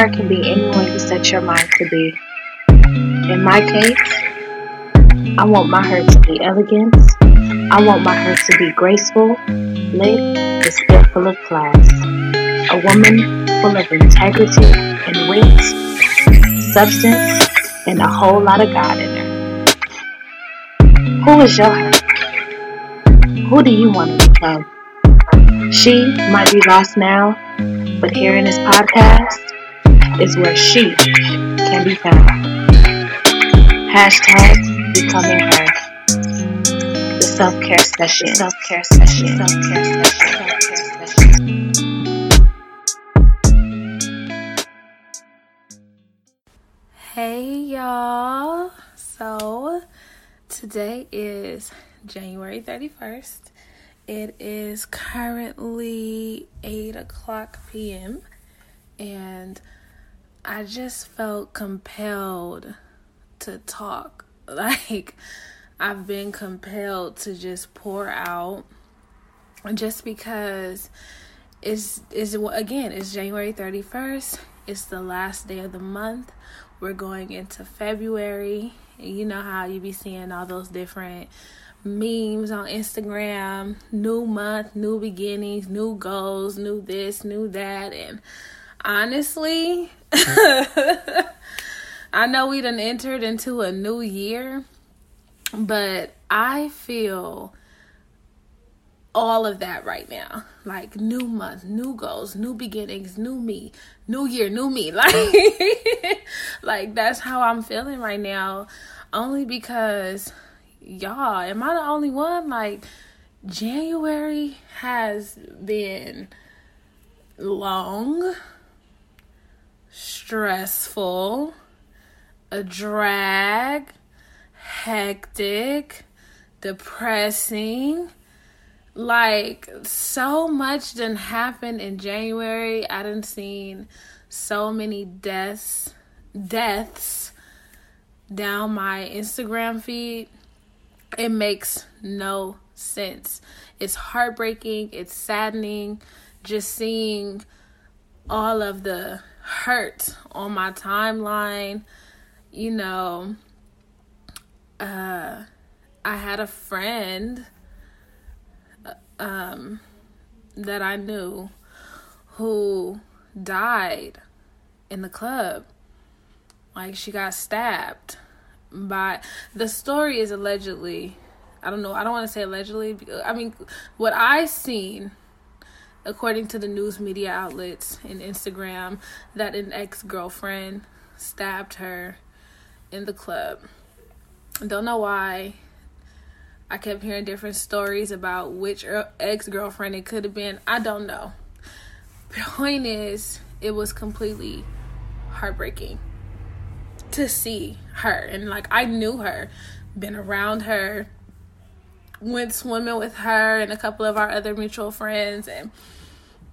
her can be anyone you set your mind to be. In my case, I want my her to be elegant. I want my her to be graceful, lit, and still full of class. A woman full of integrity and wit, substance, and a whole lot of God in her. Who is your her? Who do you want to become? She might be lost now, but here in this podcast is where she can be found. Hashtag becoming her. The self care session. Self care session. Self care session. Self care session. Hey y'all. So today is January 31st. It is currently 8 o'clock p.m. and I just felt compelled to talk. Like, I've been compelled to just pour out just because it's, it's again, it's January 31st. It's the last day of the month. We're going into February. You know how you be seeing all those different memes on Instagram, new month, new beginnings, new goals, new this, new that. And honestly, I know we done entered into a new year, but I feel all of that right now. Like new month, new goals, new beginnings, new me, new year, new me. Like like that's how I'm feeling right now. Only because y'all, am I the only one? Like January has been long, stressful, a drag, hectic, depressing. Like so much didn't happen in January. I didn't seen so many deaths deaths down my Instagram feed. It makes no sense. It's heartbreaking, it's saddening just seeing all of the hurt on my timeline you know, uh, I had a friend um, that I knew who died in the club. Like she got stabbed by the story is allegedly I don't know, I don't want to say allegedly. I mean, what I've seen according to the news media outlets and Instagram that an ex-girlfriend stabbed her in the club. Don't know why. I kept hearing different stories about which er, ex girlfriend it could have been. I don't know. Point is, it was completely heartbreaking to see her. And like, I knew her, been around her, went swimming with her and a couple of our other mutual friends. And,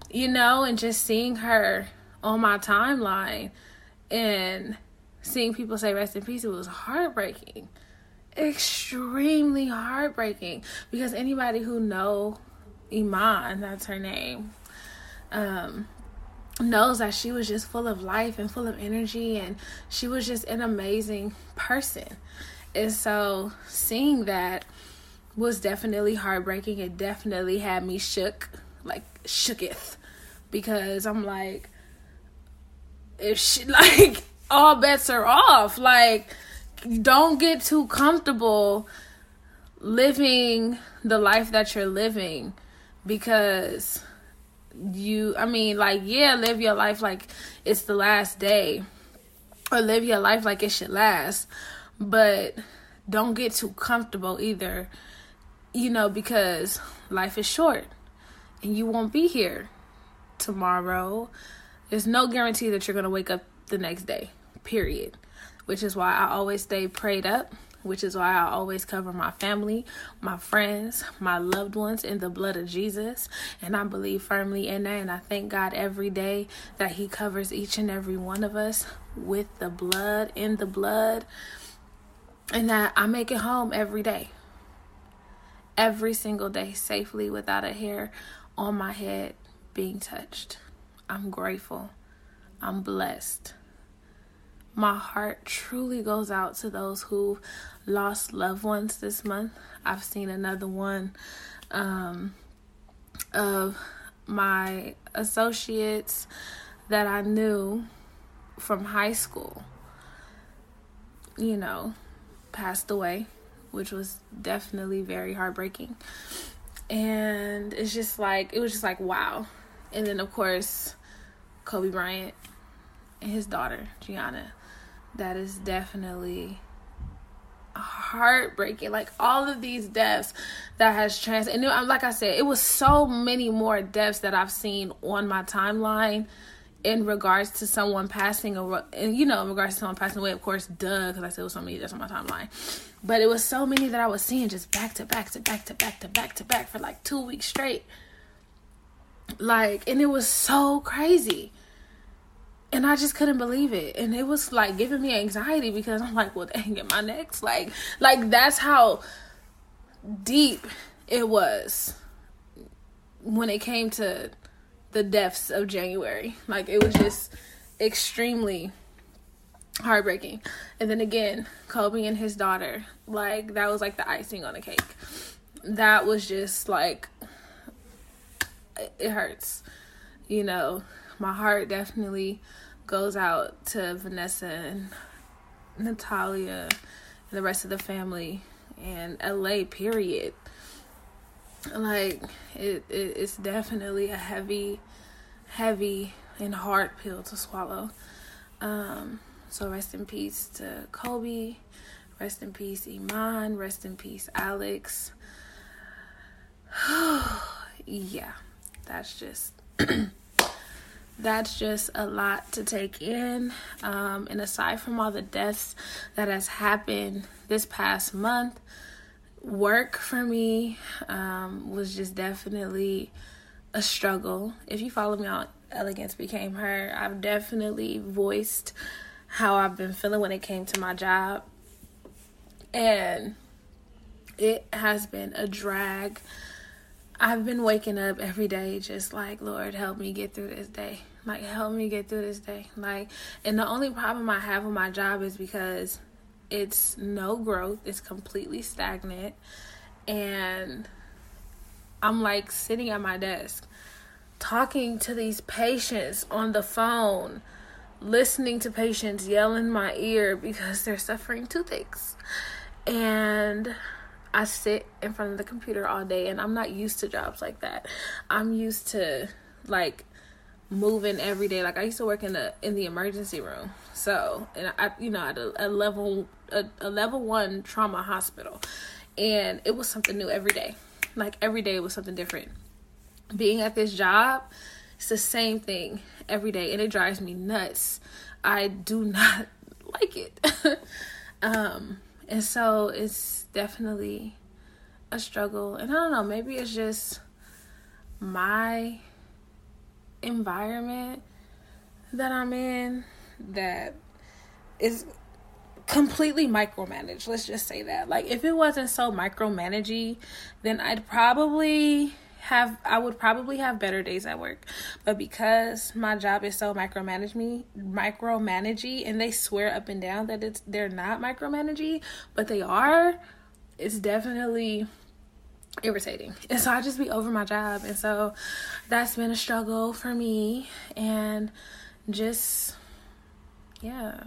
you know, and just seeing her on my timeline and seeing people say rest in peace, it was heartbreaking. Extremely heartbreaking. Because anybody who know Iman, that's her name, um, knows that she was just full of life and full of energy and she was just an amazing person. And so seeing that was definitely heartbreaking. It definitely had me shook, like shooketh. Because I'm like, if she like all bets are off. Like, don't get too comfortable living the life that you're living. Because you, I mean, like, yeah, live your life like it's the last day. Or live your life like it should last, but don't get too comfortable either, you know, because life is short and you won't be here tomorrow. There's no guarantee that you're going to wake up the next day period. Which is why I always stay prayed up, which is why I always cover my family, my friends, my loved ones in the blood of Jesus. And I believe firmly in that. And I thank God every day that He covers each and every one of us with the blood, in the blood, and that I make it home every day. Every single day, safely, without a hair on my head being touched. I'm grateful. I'm blessed. My heart truly goes out to those who lost loved ones this month. I've seen another one um, of my associates that I knew from high school, you know, passed away, which was definitely very heartbreaking. And it's just like, it was just like, wow. And then, of course, Kobe Bryant and his daughter, Gianna. That is definitely heartbreaking. Like all of these deaths that has trans and like I said, it was so many more deaths that I've seen on my timeline in regards to someone passing away. And you know, in regards to someone passing away, of course, duh, because I said it was so many deaths on my timeline. But it was so many that I was seeing just back to back to back to back to back to back for like two weeks straight. Like, and it was so crazy and I just couldn't believe it. And it was like giving me anxiety because I'm like, well, dang it, my next. Like, like that's how deep it was when it came to the deaths of January. Like, it was just extremely heartbreaking. And then again, Kobe and his daughter, like, that was like the icing on the cake. That was just like, it hurts. You know, my heart definitely goes out to Vanessa and Natalia and the rest of the family and LA period. Like it, it it's definitely a heavy heavy and hard pill to swallow. Um so rest in peace to Kobe, rest in peace Iman, rest in peace Alex. yeah, that's just that's just a lot to take in. Um, and aside from all the deaths that has happened this past month, work for me um, was just definitely a struggle. If you follow me on Elegance Became Her, I've definitely voiced how I've been feeling when it came to my job. And it has been a drag I've been waking up every day just like, Lord, help me get through this day. Like, help me get through this day. Like, and the only problem I have with my job is because it's no growth, it's completely stagnant. And I'm like sitting at my desk talking to these patients on the phone, listening to patients yell in my ear because they're suffering toothaches. And I sit in front of the computer all day and I'm not used to jobs like that. I'm used to like moving every day. Like I used to work in the in the emergency room. So, and I you know, at a, a level a, a level 1 trauma hospital. And it was something new every day. Like every day was something different. Being at this job, it's the same thing every day and it drives me nuts. I do not like it. um and so it's definitely a struggle. And I don't know, maybe it's just my environment that I'm in that is completely micromanaged. Let's just say that. Like if it wasn't so micromanagey, then I'd probably have I would probably have better days at work. But because my job is so micromanage me micromanagey and they swear up and down that it's they're not micromanagey, but they are, it's definitely irritating. And so I just be over my job. And so that's been a struggle for me and just yeah.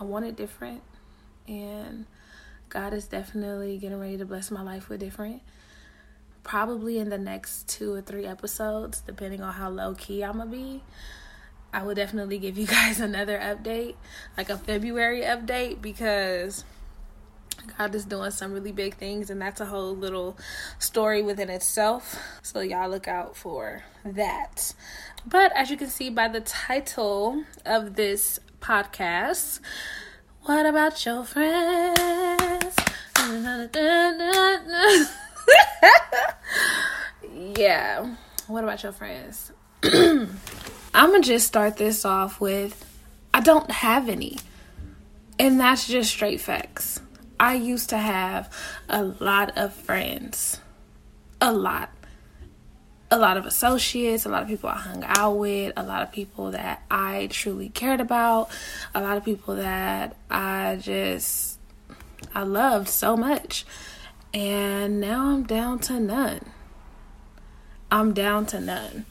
I want it different and God is definitely getting ready to bless my life with different probably in the next two or three episodes, depending on how low key I'm gonna be. I will definitely give you guys another update, like a February update, because God is doing some really big things, and that's a whole little story within itself. So, y'all look out for that. But as you can see by the title of this podcast, what about your friends? yeah. What about your friends? I'm gonna just start this off with I don't have any. And that's just straight facts. I used to have a lot of friends. A lot. a lot of associates, a lot of people I hung out with, a lot of people that I truly cared about, a lot of people that I just I loved so much. And now I'm down to none. I'm down to none.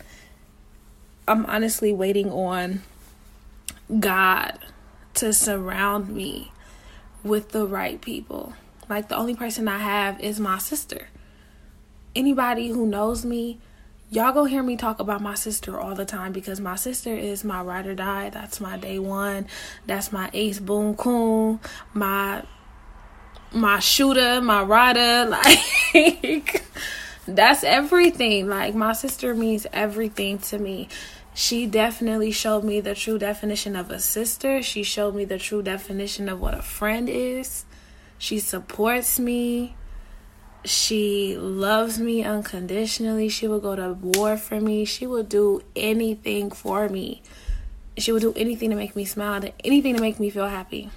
I'm honestly waiting on God to surround me with the right people. Like the only person I have is my sister. Anybody who knows me, y'all gonna hear me talk about my sister all the time because my sister is my ride or die. That's my day one. That's my ace boom coon. My my shooter, my rider, like that's everything. Like my sister means everything to me. She definitely showed me the true definition of a sister. She showed me the true definition of what a friend is. She supports me. She loves me unconditionally. She will go to war for me. She will do anything for me. She will do anything to make me smile, anything to make me feel happy.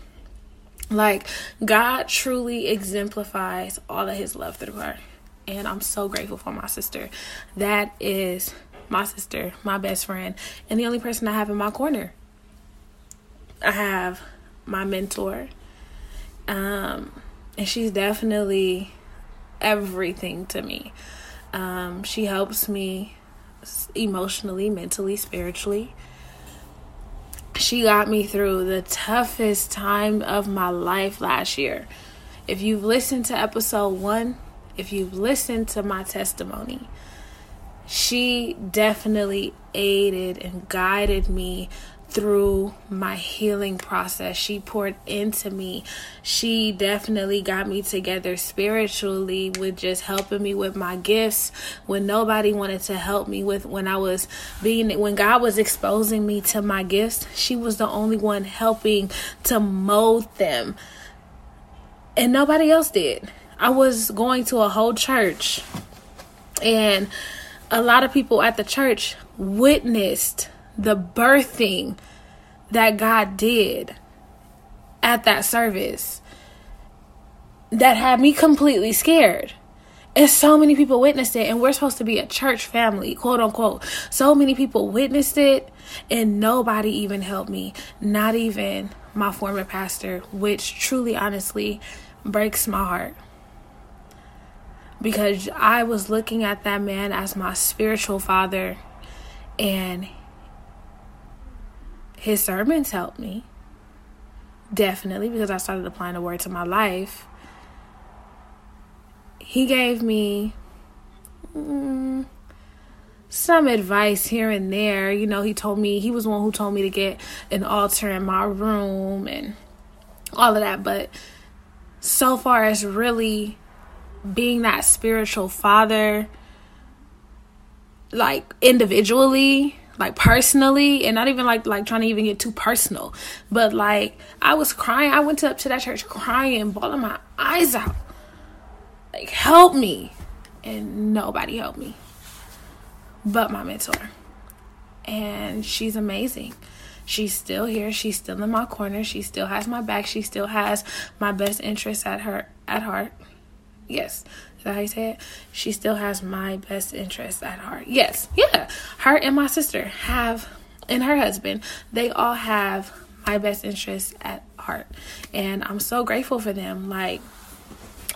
Like, God truly exemplifies all of His love through her. And I'm so grateful for my sister. That is my sister, my best friend, and the only person I have in my corner. I have my mentor. Um, and she's definitely everything to me. Um, she helps me emotionally, mentally, spiritually. She got me through the toughest time of my life last year. If you've listened to episode one, if you've listened to my testimony, she definitely aided and guided me through my healing process. She poured into me. She definitely got me together spiritually with just helping me with my gifts when nobody wanted to help me with when I was being when God was exposing me to my gifts. She was the only one helping to mold them. And nobody else did. I was going to a whole church and a lot of people at the church witnessed the birthing that God did at that service that had me completely scared. And so many people witnessed it, and we're supposed to be a church family, quote unquote. So many people witnessed it, and nobody even helped me, not even my former pastor, which truly, honestly, breaks my heart because I was looking at that man as my spiritual father and his sermons helped me definitely because I started applying the word to my life. He gave me mm, some advice here and there. You know, he told me, he was one who told me to get an altar in my room and all of that. But so far as really being that spiritual father like individually like personally and not even like like trying to even get too personal but like i was crying. I went up to that church crying bawling my eyes out. Like help me. And nobody helped me but my mentor. And she's amazing. She's still here. She's still in my corner. She still has my back. She still has my best interests at her at heart. Yes. Is that how you say it? She still has my best interests at heart. Yes. Yeah. Her and my sister have, and her husband, they all have my best interests at heart. And I'm so grateful for them. Like,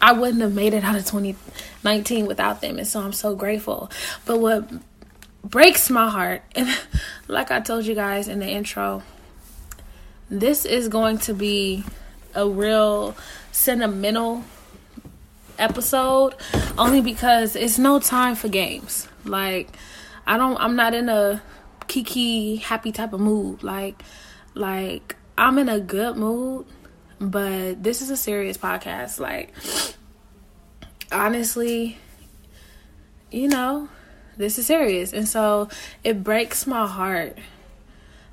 I wouldn't have made it out of 2019 without them. And so I'm so grateful. But what breaks my heart, and like I told you guys in the intro, this is going to be a real sentimental episode only because it's no time for games. Like I don't I'm not in a kiki happy type of mood. Like like I'm in a good mood, but this is a serious podcast. Like honestly, you know, this is serious. And so it breaks my heart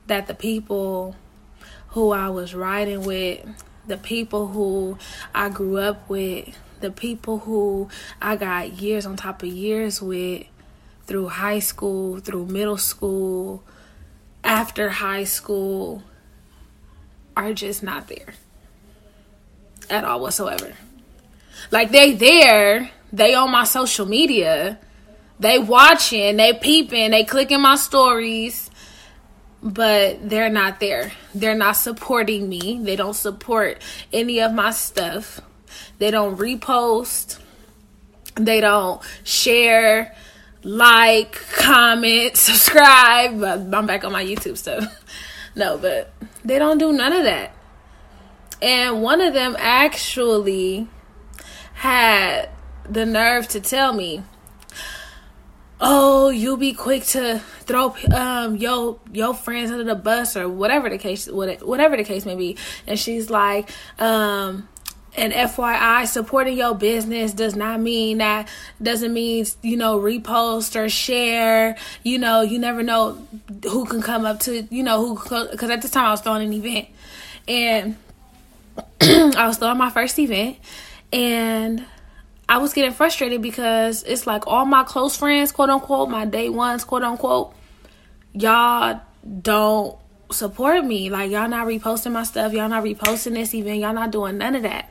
that the people who I was riding with, the people who I grew up with, the people who I got years on top of years with through high school, through middle school, after high school are just not there at all whatsoever. Like they there, they on my social media, they watching, they peeping, they clicking my stories, but they're not there. They're not supporting me. They don't support any of my stuff. They don't repost. They don't share, like, comment, subscribe. I'm back on my YouTube stuff. No, but they don't do none of that. And one of them actually had the nerve to tell me, "Oh, you'll be quick to throw um your your friends under the bus or whatever the case whatever the case may be." And she's like, um and FYI, supporting your business does not mean that doesn't mean you know repost or share. You know, you never know who can come up to you know who because at this time I was throwing an event and I was throwing my first event and I was getting frustrated because it's like all my close friends, quote unquote, my day ones, quote unquote, y'all don't support me. Like y'all not reposting my stuff, y'all not reposting this event, y'all not doing none of that.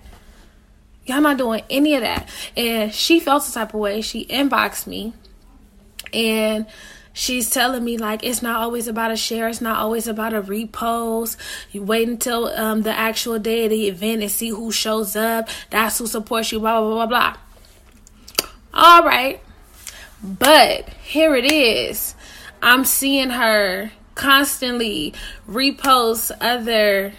Y'all not doing any of that. And she felt the type of way. She inboxed me and she's telling me like it's not always about a share it's not always about a repost you wait until um, the actual day of the event and see who shows up that's who supports you blah blah blah blah all right. But here it is. I'm seeing her constantly repost other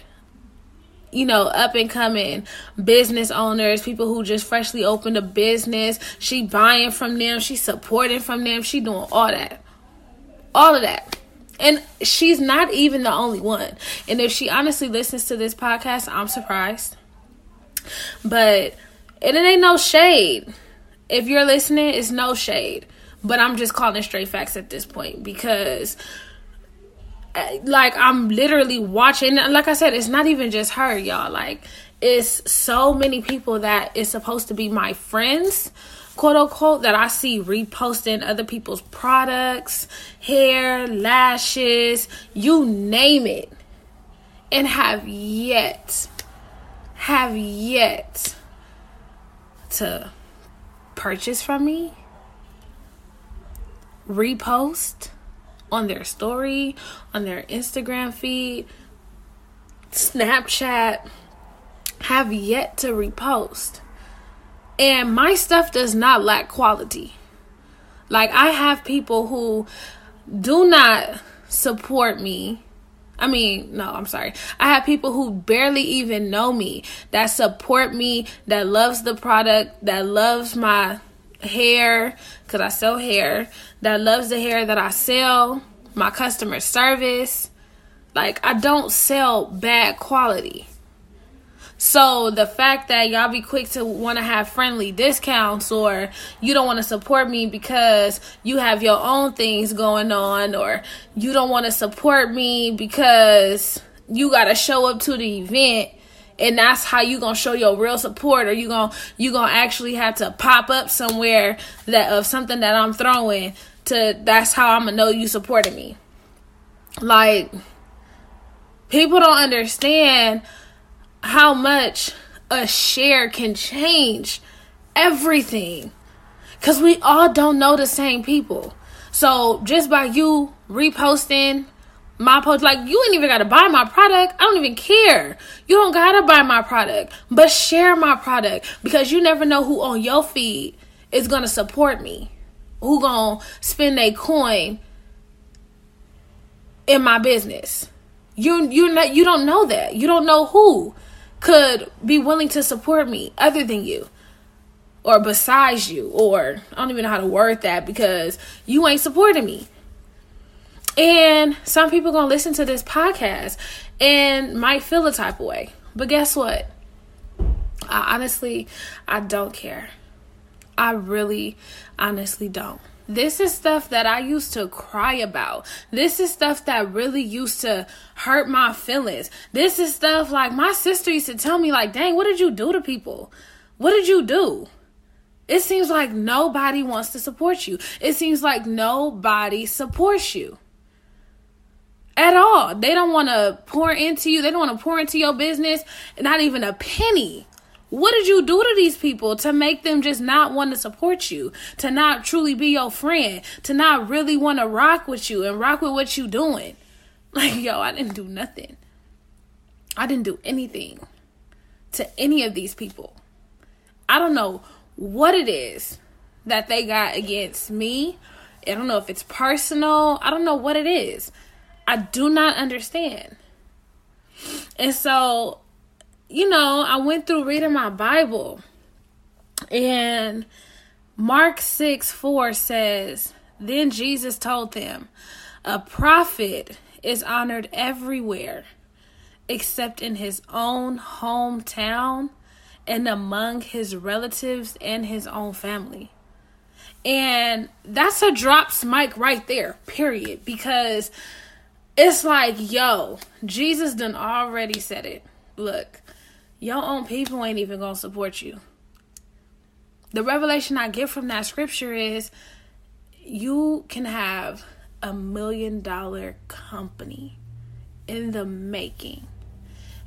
you know, up and coming business owners, people who just freshly opened a business. She buying from them, she supporting from them, she doing all that. All of that. And she's not even the only one. And if she honestly listens to this podcast, I'm surprised. But and it ain't no shade if you're listening, it's no shade, but I'm just calling straight facts at this point because like I'm literally watching like I said it's not even just her y'all. Like it's so many people that is supposed to be my friends quote unquote that I see reposting other people's products, hair, lashes, you name it, and have yet, have yet to purchase from me, repost on their story, on their Instagram feed, Snapchat, have yet to repost. And my stuff does not lack quality. Like, I have people who do not support me. I mean, no, I'm sorry. I have people who barely even know me that support me, that loves the product, that loves my hair because I sell hair, that loves the hair that I sell, my customer service. Like, I don't sell bad quality. So the fact that y'all be quick to want to have friendly discounts or you don't want to support me because you have your own things going on or you don't want to support me because you got to show up to the event and that's how you gonna show your real support or you gonna you gonna actually have to pop up somewhere that of something that i'm throwing to that's how i'm gonna know you supported me like people don't understand how much a share can change everything. Because we all don't know the same people. So just by you reposting my post, like you ain't even got to buy my product. I don't even care. You don't got to buy my product, but share my product because you never know who on your feed is to support me, who to spend a coin in my business. You you not you don't know that. You don't know who could be willing to support me other than you or besides you or I don't even know how to word that because you ain't supporting me. And some people going to listen to this podcast and might feel a type of way. But guess what? I honestly I don't care. I really honestly don't. This is stuff that I used to cry about. This is stuff that really used to hurt my feelings. This is stuff like my sister used to tell me, like, dang, what did you do to people? What did you do? It seems like nobody wants to support you. It seems like nobody supports you at all. They don't want to pour into you. They don't want to pour into your business. Not even a penny. What did you do to these people to make them just not want to support you, to not truly be your friend, to not really want to rock with you and rock with what you doing? Like, yo, I didn't do nothing. I didn't do anything to any of these people. I don't know what it is that they got against me. I don't know if it's personal. I don't know what it is. I do not understand. And so, you know, I went through reading my Bible, and Mark 6 4 says, Then Jesus told them, A prophet is honored everywhere except in his own hometown and among his relatives and his own family. And that's a drops mic right there, period. Because it's like, yo, Jesus done already said it. Look, your own people ain't even gonna support you. The revelation I get from that scripture is you can have a million dollar company in the making.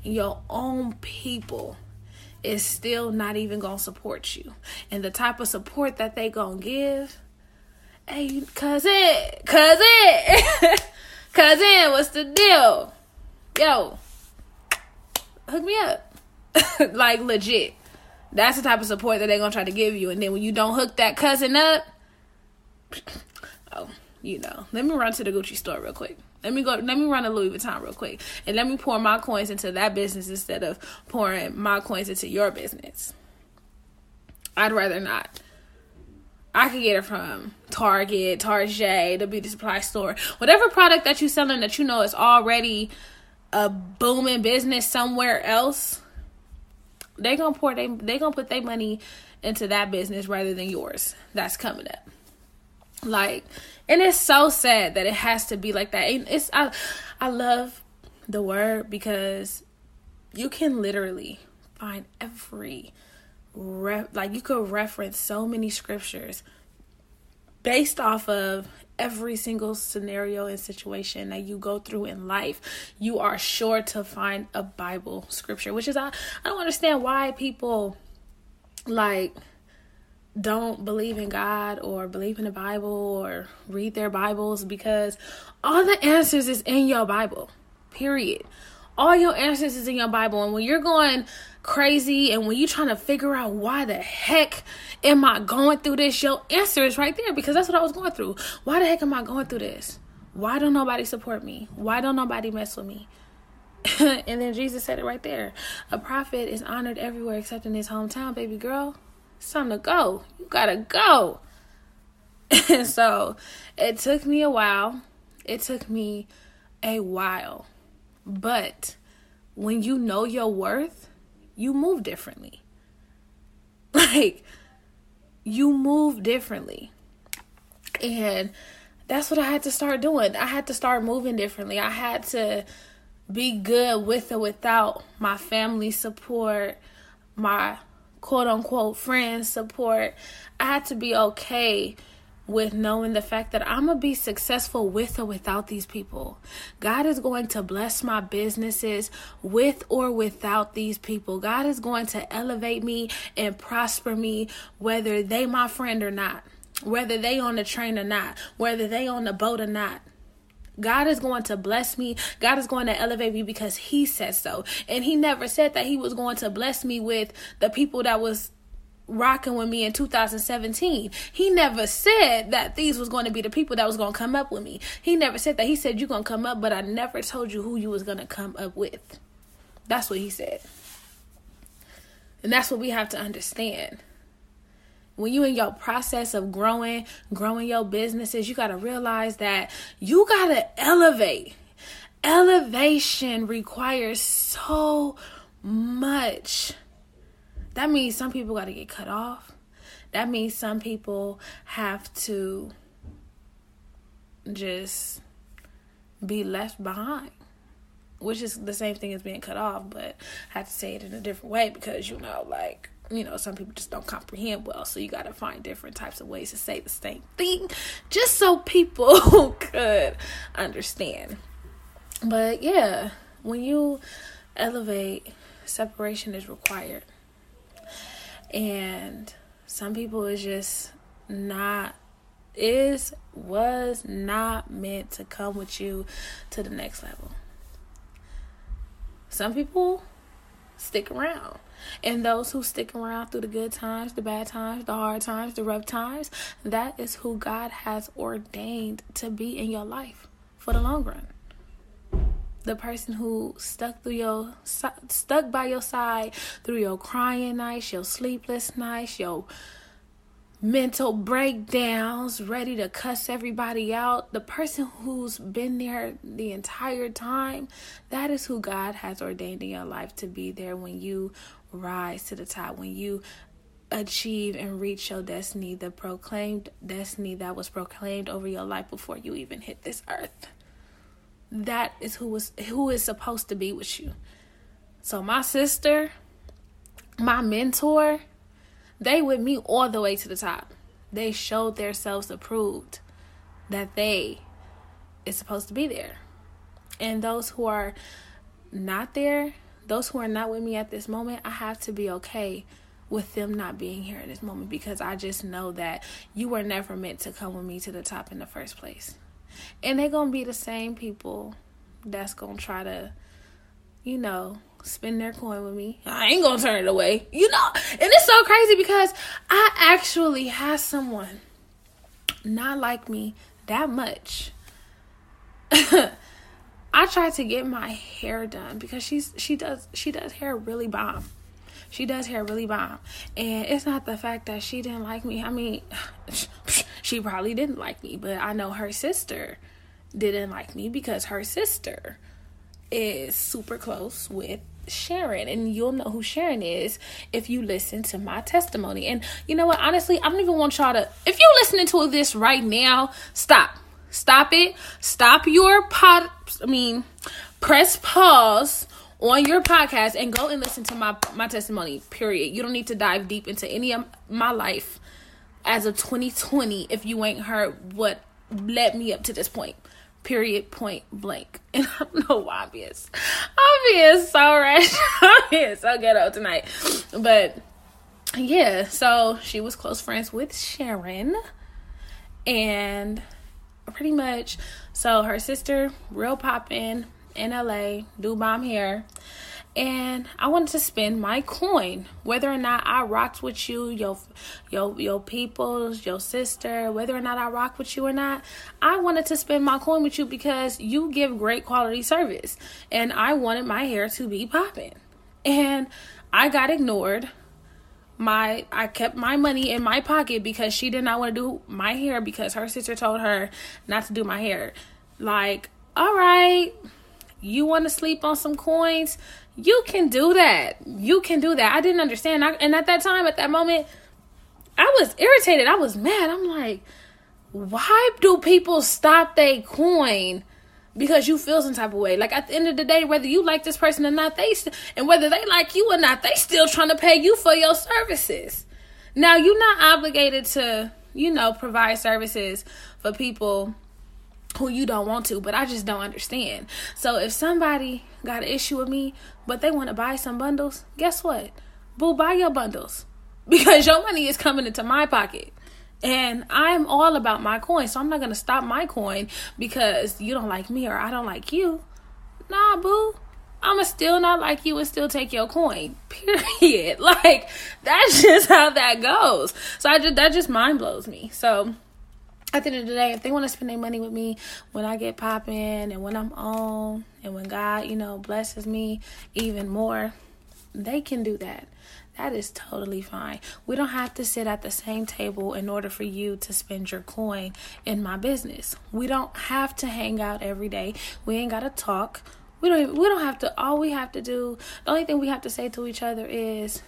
Your own people is still not even gonna support you. And the type of support that they gonna give, hey cousin, cousin, cousin, what's the deal? Yo, hook me up. like legit. That's the type of support that they're gonna try to give you. And then when you don't hook that cousin up, oh, you know, let me run to the Gucci store real quick. Let me go. Let me run to Louis Vuitton real quick, and let me pour my coins into that business instead of pouring my coins into your business. I'd rather not. I could get it from Target, Target, the beauty supply store, whatever product that you're selling that you know is already a booming business somewhere else. They gonna pour they they gonna put their money into that business rather than yours. That's coming up. Like, and it's so sad that it has to be like that. And it's I I love the word because you can literally find every re- like you could reference so many scriptures based off of every single scenario and situation that you go through in life you are sure to find a bible scripture which is i, I don't understand why people like don't believe in God or believe in the Bible or read their Bibles because all the answers is in your Bible. Period. All your answers is in your Bible. And when you're going crazy and when you're trying to figure out why the heck am I going through this, your answer is right there because that's what I was going through. Why the heck am I going through this? Why don't nobody support me? Why don't nobody mess with me? and then Jesus said it right there. A prophet is honored everywhere except in his hometown, baby girl. It's time to go. You gotta go. And so it took me a while. It took me a while. But when you know your worth, you move differently. Like, you move differently. And that's what I had to start doing. I had to start moving differently. I had to be good with or without my family support, my quote unquote friends support, I had to be okay with knowing the fact that I'm going to be successful with or without these people. God is going to bless my businesses with or without these people. God is going to elevate me and prosper me whether they my friend or not, whether they on the train or not, whether they on the boat or not. God is going to bless me. God is going to elevate me because He said so. And He never said that He was going to bless me with the people that was rocking with me in 2017. He never said that these was going to be the people that was going to come up with me. He never said that. He said you're going to come up, but I never told you who you was going to come up with. That's what he said. And that's what we have to understand when you in your process of growing, growing your businesses, you got to realize that you got to elevate. Elevation requires so much. That means some people got to get cut off. That means some people have to just be left behind, which is the same thing as being cut off, but I have to say it in a different way because, you know, like you know, some people just don't comprehend well. So you got to find different types of ways to say the same thing just so people could understand. But yeah, when you elevate, separation is required. And some people is just not is was not meant to come with you to the next level. Some people stick around. And those who stick around through the good times, the bad times, the hard times, the rough times, that is who God has ordained to be in your life for the long run. The person who stuck through your stuck by your side through your crying nights, your sleepless nights, your mental breakdowns, ready to cuss everybody out. The person who's been there the entire time, that is who God has ordained in your life to be there when you rise to the top, when you achieve and reach your destiny, the proclaimed destiny that was proclaimed over your life before you even hit this earth. That is who was who is supposed to be with you. So my sister, my mentor, they with me all the way to the top. They showed themselves approved that they is supposed to be there. And those who are not there, those who are not with me at this moment, I have to be okay with them not being here at this moment because I just know that you were never meant to come with me to the top in the first place. And they're going to be the same people that's going to try to, you know, spend their coin with me. I ain't going to turn it away. You know, and it's so crazy because I actually had someone not like me that much. I tried to get my hair done because she's she does she does hair really bomb. She does hair really bomb. And it's not the fact that she didn't like me. I mean, she probably didn't like me, but I know her sister didn't like me because her sister is super close with Sharon, and you'll know who Sharon is if you listen to my testimony. And you know what? Honestly, I don't even want y'all to. If you're listening to this right now, stop Stop it. Stop your pod. I mean, press pause on your podcast and go and listen to my my testimony. Period. You don't need to dive deep into any of my life as of 2020 if you ain't heard what led me up to this point. Period. Point blank. And I don't know why I'm being, I'm being so rash. I'm being so ghetto tonight. But yeah, so she was close friends with Sharon. And pretty much. So her sister, real poppin' in LA, do bomb hair. And I wanted to spend my coin, whether or not I rocked with you, your your your peoples, your sister, whether or not I rock with you or not. I wanted to spend my coin with you because you give great quality service, and I wanted my hair to be popping. And I got ignored my I kept my money in my pocket because she did not want to do my hair because her sister told her not to do my hair. Like, all right, you want to sleep on some coins? You can do that. You can do that. I didn't understand. I, and at that time, at that moment, I was irritated. I was mad. I'm like, why do people stop their coin? because you feel some type of way. Like at the end of the day, whether you like this person or not, they st- and whether they like you or not, they still trying to pay you for your services. Now you're not obligated to, you know, provide services for people who you don't want to, but I just don't understand. So if somebody got an issue with me, but they want to buy some bundles, guess what? Boo, buy your bundles because your money is coming into my pocket. And I'm all about my coin. So I'm not going to stop my coin because you don't like me or I don't like you. Nah, boo. I'ma still not like you and still take your coin. Period. Like that's just how that goes. So I just that just mind blows me. So at the end of the day, if they want to spend their money with me when I get popping and when I'm on and when God, you know, blesses me even more, they can do that. That is totally fine. We don't have to sit at the same table in order for you to spend your coin in my business. We don't have to hang out every day. We ain't got to talk. We don't even, we don't have to all we have to do, the only thing we have to say to each other is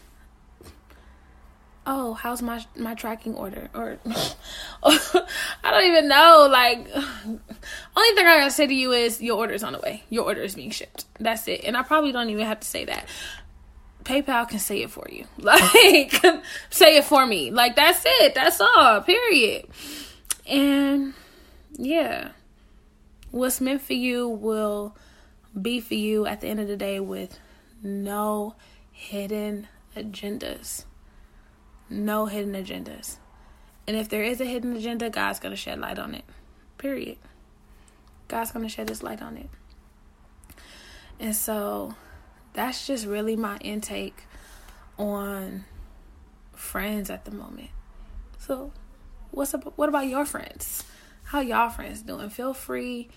oh, how's my my tracking order? Or I don't even know. Like, only thing I gotta say to you is your order is on the way. Your order is being shipped. That's it. And I probably don't even have to say that. PayPal can say it for you. Like, say it for me. Like, that's it. That's all. Period. And yeah, what's meant for you will be for you at the end of the day with no hidden agendas. No hidden agendas. And if there is a hidden agenda, God's going to shed light on it. Period. God's going to shed his light on it. And so that's just really my intake on friends at the moment. So, what's up what about your friends? How y'all friends doing? Feel free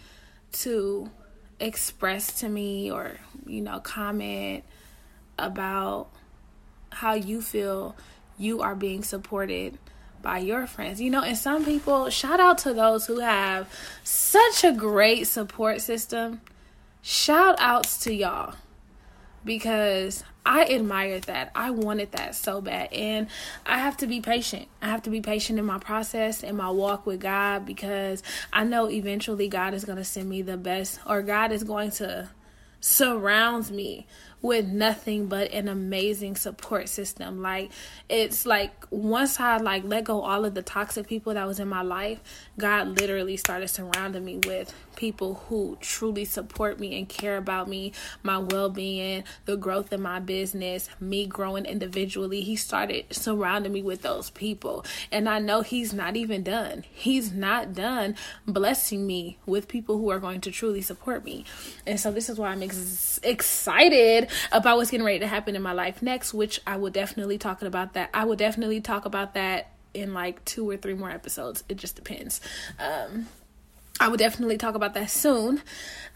to express to me or, you know, comment about how you feel you are being supported by your friends. You know, and some people, shout out to those who have such a great support system. Shout outs to y'all because I admired that. I wanted that so bad. And I have to be patient. I have to be patient in my process, in my walk with God, because I know eventually God is going to send me the best, or God is going to surround me with nothing but an amazing support system. Like it's like once I like let go all of the toxic people that was in my life, God literally started surrounding me with people who truly support me and care about me, my well-being, the growth in my business, me growing individually. He started surrounding me with those people. And I know he's not even done. He's not done blessing me with people who are going to truly support me. And so this is why I'm ex- excited about what's getting ready to happen in my life next, which I will definitely talk about that. I will definitely talk about that in like two or three more episodes. It just depends. Um, I will definitely talk about that soon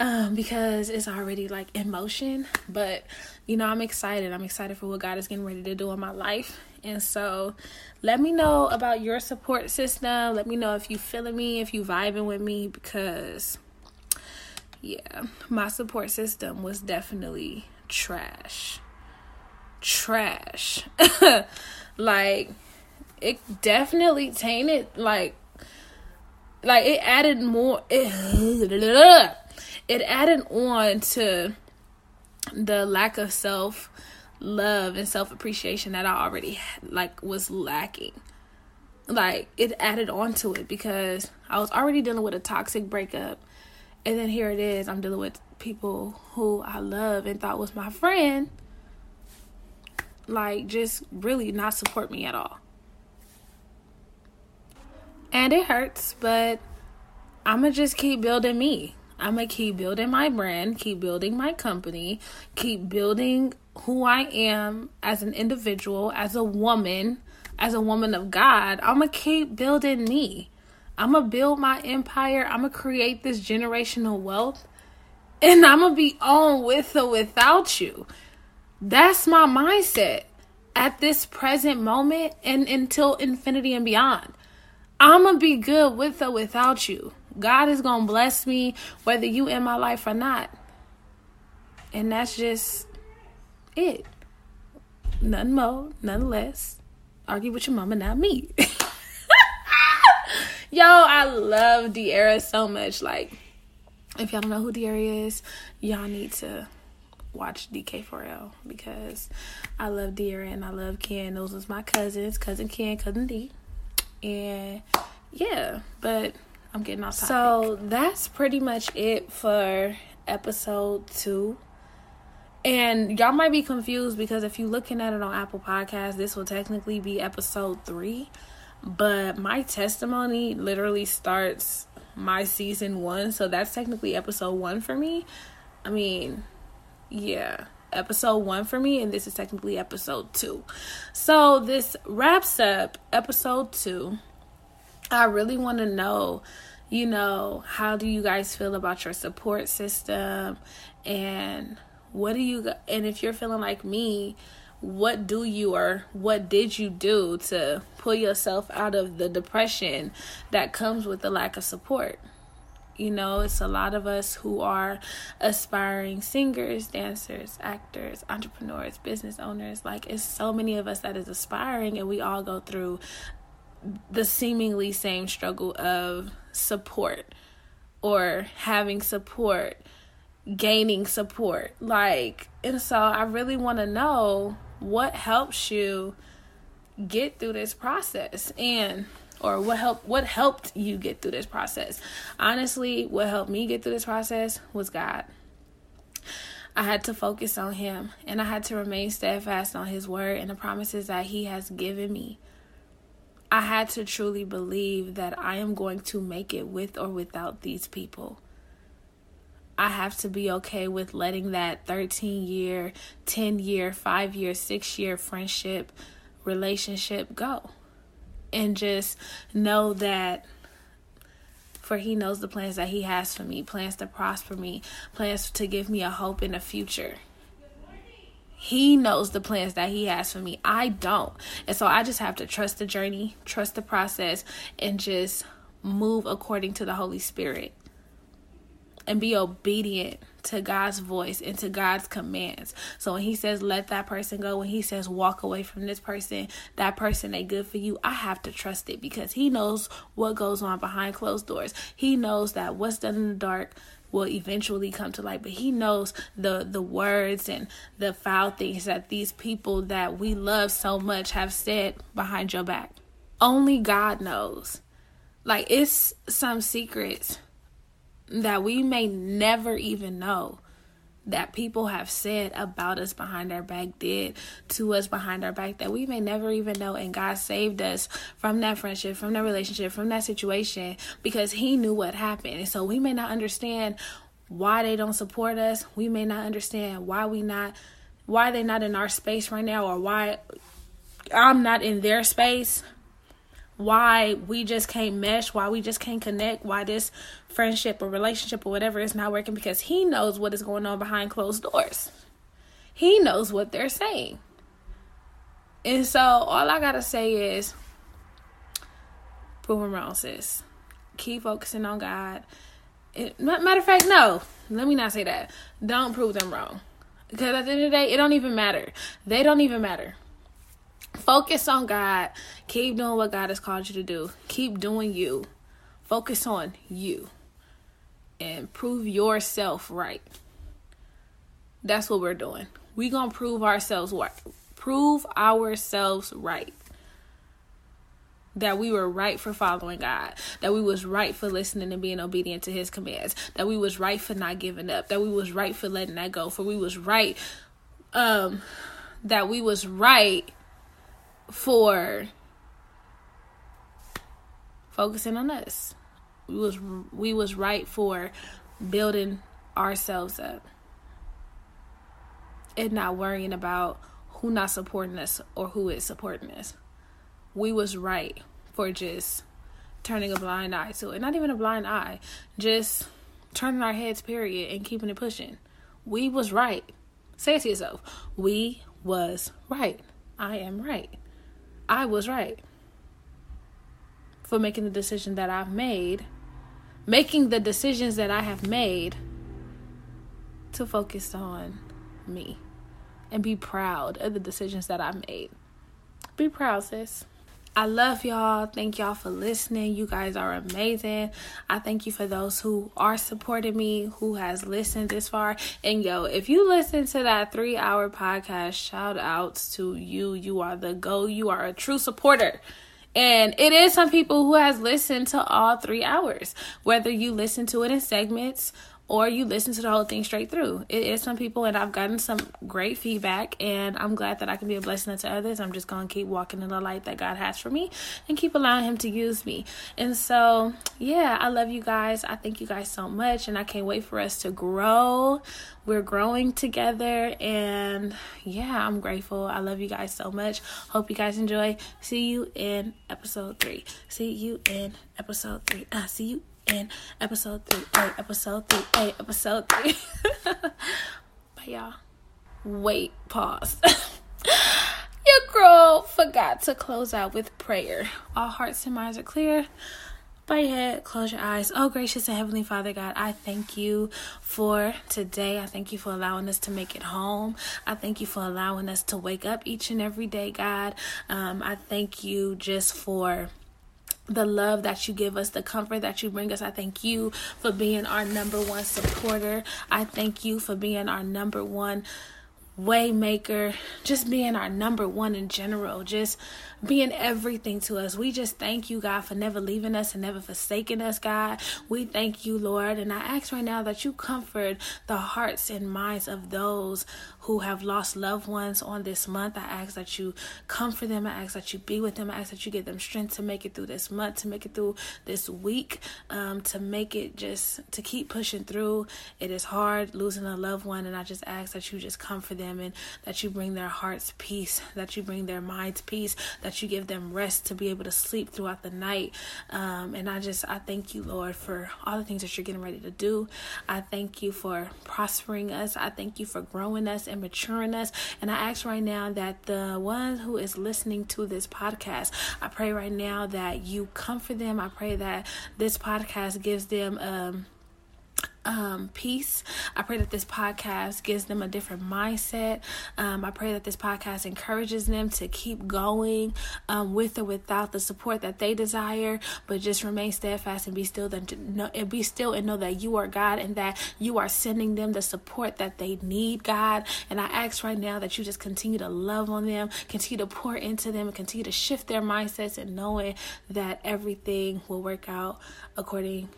um, because it's already like in motion. But you know, I'm excited. I'm excited for what God is getting ready to do in my life. And so, let me know about your support system. Let me know if you feeling me, if you vibing with me, because yeah, my support system was definitely trash. Trash. like it definitely tainted like like it added more it, added on to the lack of self love and self appreciation that I already like was lacking. Like it added on to it because I was already dealing with a toxic breakup and then here it is I'm dealing with people who I love and thought was my friend like just really not support me at all. And it hurts, but I'm going to just keep building me. I'm going to keep building my brand, keep building my company, keep building who I am as an individual, as a woman, as a woman of God. I'm going to keep building me. I'm going to build my empire. I'm going to create this generational wealth. And I'm going to be on with or without you. That's my mindset at this present moment and until infinity and beyond. I'm going to be good with or without you. God is going to bless me whether you in my life or not. And that's just it. Nothing more, nothing less. Argue with your mama, not me. Yo, I love De'arra so much. Like, if y'all don't know who De'arra is, y'all need to watch DK4L because I love De'arra and I love Ken. Those was my cousins, cousin Ken, cousin D. And yeah, but I'm getting off topic. So that's pretty much it for episode two. And y'all might be confused because if you're looking at it on Apple Podcasts, this will technically be episode three. But my testimony literally starts my season one. So that's technically episode one for me. I mean, yeah episode one for me, and this is technically episode two. So this wraps up episode two. I really want to know, you know, how do you guys feel about your support system, and what do you, and if you're feeling like me, what do you or what did you do to pull yourself out of the depression that comes with the lack of support? You know, it's a lot of us who are aspiring singers, dancers, actors, entrepreneurs, business owners. Like, it's so many of us that is aspiring, and we all go through the seemingly same struggle of support or having support, gaining support. Like, and so I really want to know what helps you get through this process. And or what helped what helped you get through this process honestly what helped me get through this process was god I had to focus on him and I had to remain steadfast on his word and the promises that he has given me. I had to truly believe that I am going to make it with or without these people. I have to be okay with letting that 13 year, 10 year, 5 year, 6 year friendship relationship go. And just know that for he knows the plans that he has for me, plans to prosper me, plans to give me a hope in the future. He knows the plans that he has for me. I don't. And so I just have to trust the journey, trust the process, and just move according to the Holy Spirit and be obedient to God's voice and to God's commands. So when he says let that person go, when he says walk away from this person, that person ain't good for you, I have to trust it because he knows what goes on behind closed doors. He knows that what's done in the dark will eventually come to light but he knows the the words and the foul things that these people that we love so much have said behind your back only god knows like it's some secrets that we may never even know that people have said about us behind our back did to us behind our back that we may never even know. And God saved us from that friendship from that relationship from that situation because he knew what happened. And so we may not understand why they don't support us. We may not understand why we not why they're not in our space right now or why I'm not in their space why we just can't mesh, why we just can't connect, why this friendship or relationship or whatever is not working because he knows what is going on behind closed doors. He knows what they're saying. And so all I gotta say is prove them wrong, sis. Keep focusing on God. It, matter of fact, no. Let me not say that. Don't prove them wrong. Because at the end of the day, it don't even matter. They don't even matter. Focus on God. Keep doing what God has called you to do. Keep doing you. Focus on you. And prove yourself right. That's what we're doing. we going to prove ourselves right. Prove ourselves right. That we were right for following God. That we was right for listening and being obedient to his commands. That we was right for not giving up. That we was right for letting that go. For we was right um that we was right for focusing on us. We was we was right for building ourselves up and not worrying about who not supporting us or who is supporting us. We was right for just turning a blind eye to it. Not even a blind eye, just turning our heads period and keeping it pushing. We was right. Say it to yourself. We was right. I am right. I was right for making the decision that I've made, making the decisions that I have made to focus on me and be proud of the decisions that I've made. Be proud, sis. I love y'all. Thank y'all for listening. You guys are amazing. I thank you for those who are supporting me, who has listened this far. And yo, if you listen to that three hour podcast, shout outs to you. You are the go. You are a true supporter. And it is some people who has listened to all three hours, whether you listen to it in segments or you listen to the whole thing straight through. It is some people, and I've gotten some great feedback, and I'm glad that I can be a blessing to others. I'm just going to keep walking in the light that God has for me and keep allowing Him to use me. And so, yeah, I love you guys. I thank you guys so much, and I can't wait for us to grow. We're growing together, and yeah, I'm grateful. I love you guys so much. Hope you guys enjoy. See you in episode three. See you in episode three. Uh, see you in episode three. Hey, episode three. Hey, episode three. Bye, y'all. Wait, pause. Your girl forgot to close out with prayer. All hearts and minds are clear. Bow your head, close your eyes. Oh, gracious and heavenly Father God, I thank you for today. I thank you for allowing us to make it home. I thank you for allowing us to wake up each and every day, God. Um, I thank you just for the love that you give us, the comfort that you bring us. I thank you for being our number one supporter. I thank you for being our number one waymaker, just being our number one in general, just being everything to us. We just thank you, God, for never leaving us and never forsaking us, God. We thank you, Lord. And I ask right now that you comfort the hearts and minds of those who have lost loved ones on this month. I ask that you comfort them. I ask that you be with them. I ask that you give them strength to make it through this month, to make it through this week, um, to make it just to keep pushing through. It is hard losing a loved one, and I just ask that you just comfort them and that you bring their hearts peace, that you bring their minds peace, that you give them rest to be able to sleep throughout the night. Um, and I just I thank you, Lord, for all the things that you're getting ready to do. I thank you for prospering us. I thank you for growing us and maturing us. And I ask right now that the one who is listening to this podcast, I pray right now that you comfort them. I pray that this podcast gives them um um, peace. I pray that this podcast gives them a different mindset. Um, I pray that this podcast encourages them to keep going um, with or without the support that they desire, but just remain steadfast and be still and know, and be still and know that you are God and that you are sending them the support that they need, God. And I ask right now that you just continue to love on them, continue to pour into them, and continue to shift their mindsets and knowing that everything will work out according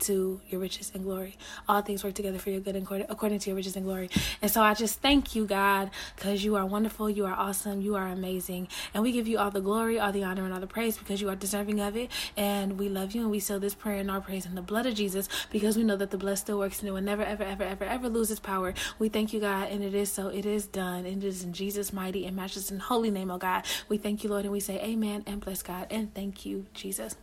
to your riches and glory. All things work together for your good according to your riches and glory. And so I just thank you, God, because you are wonderful, you are awesome, you are amazing. And we give you all the glory, all the honor, and all the praise because you are deserving of it. And we love you and we seal this prayer and our praise in the blood of Jesus because we know that the blood still works and it will never, ever, ever, ever, ever lose its power. We thank you, God, and it is so. It is done. And it is in Jesus' mighty and matchless and holy name, oh God. We thank you, Lord, and we say amen and bless God. And thank you, Jesus.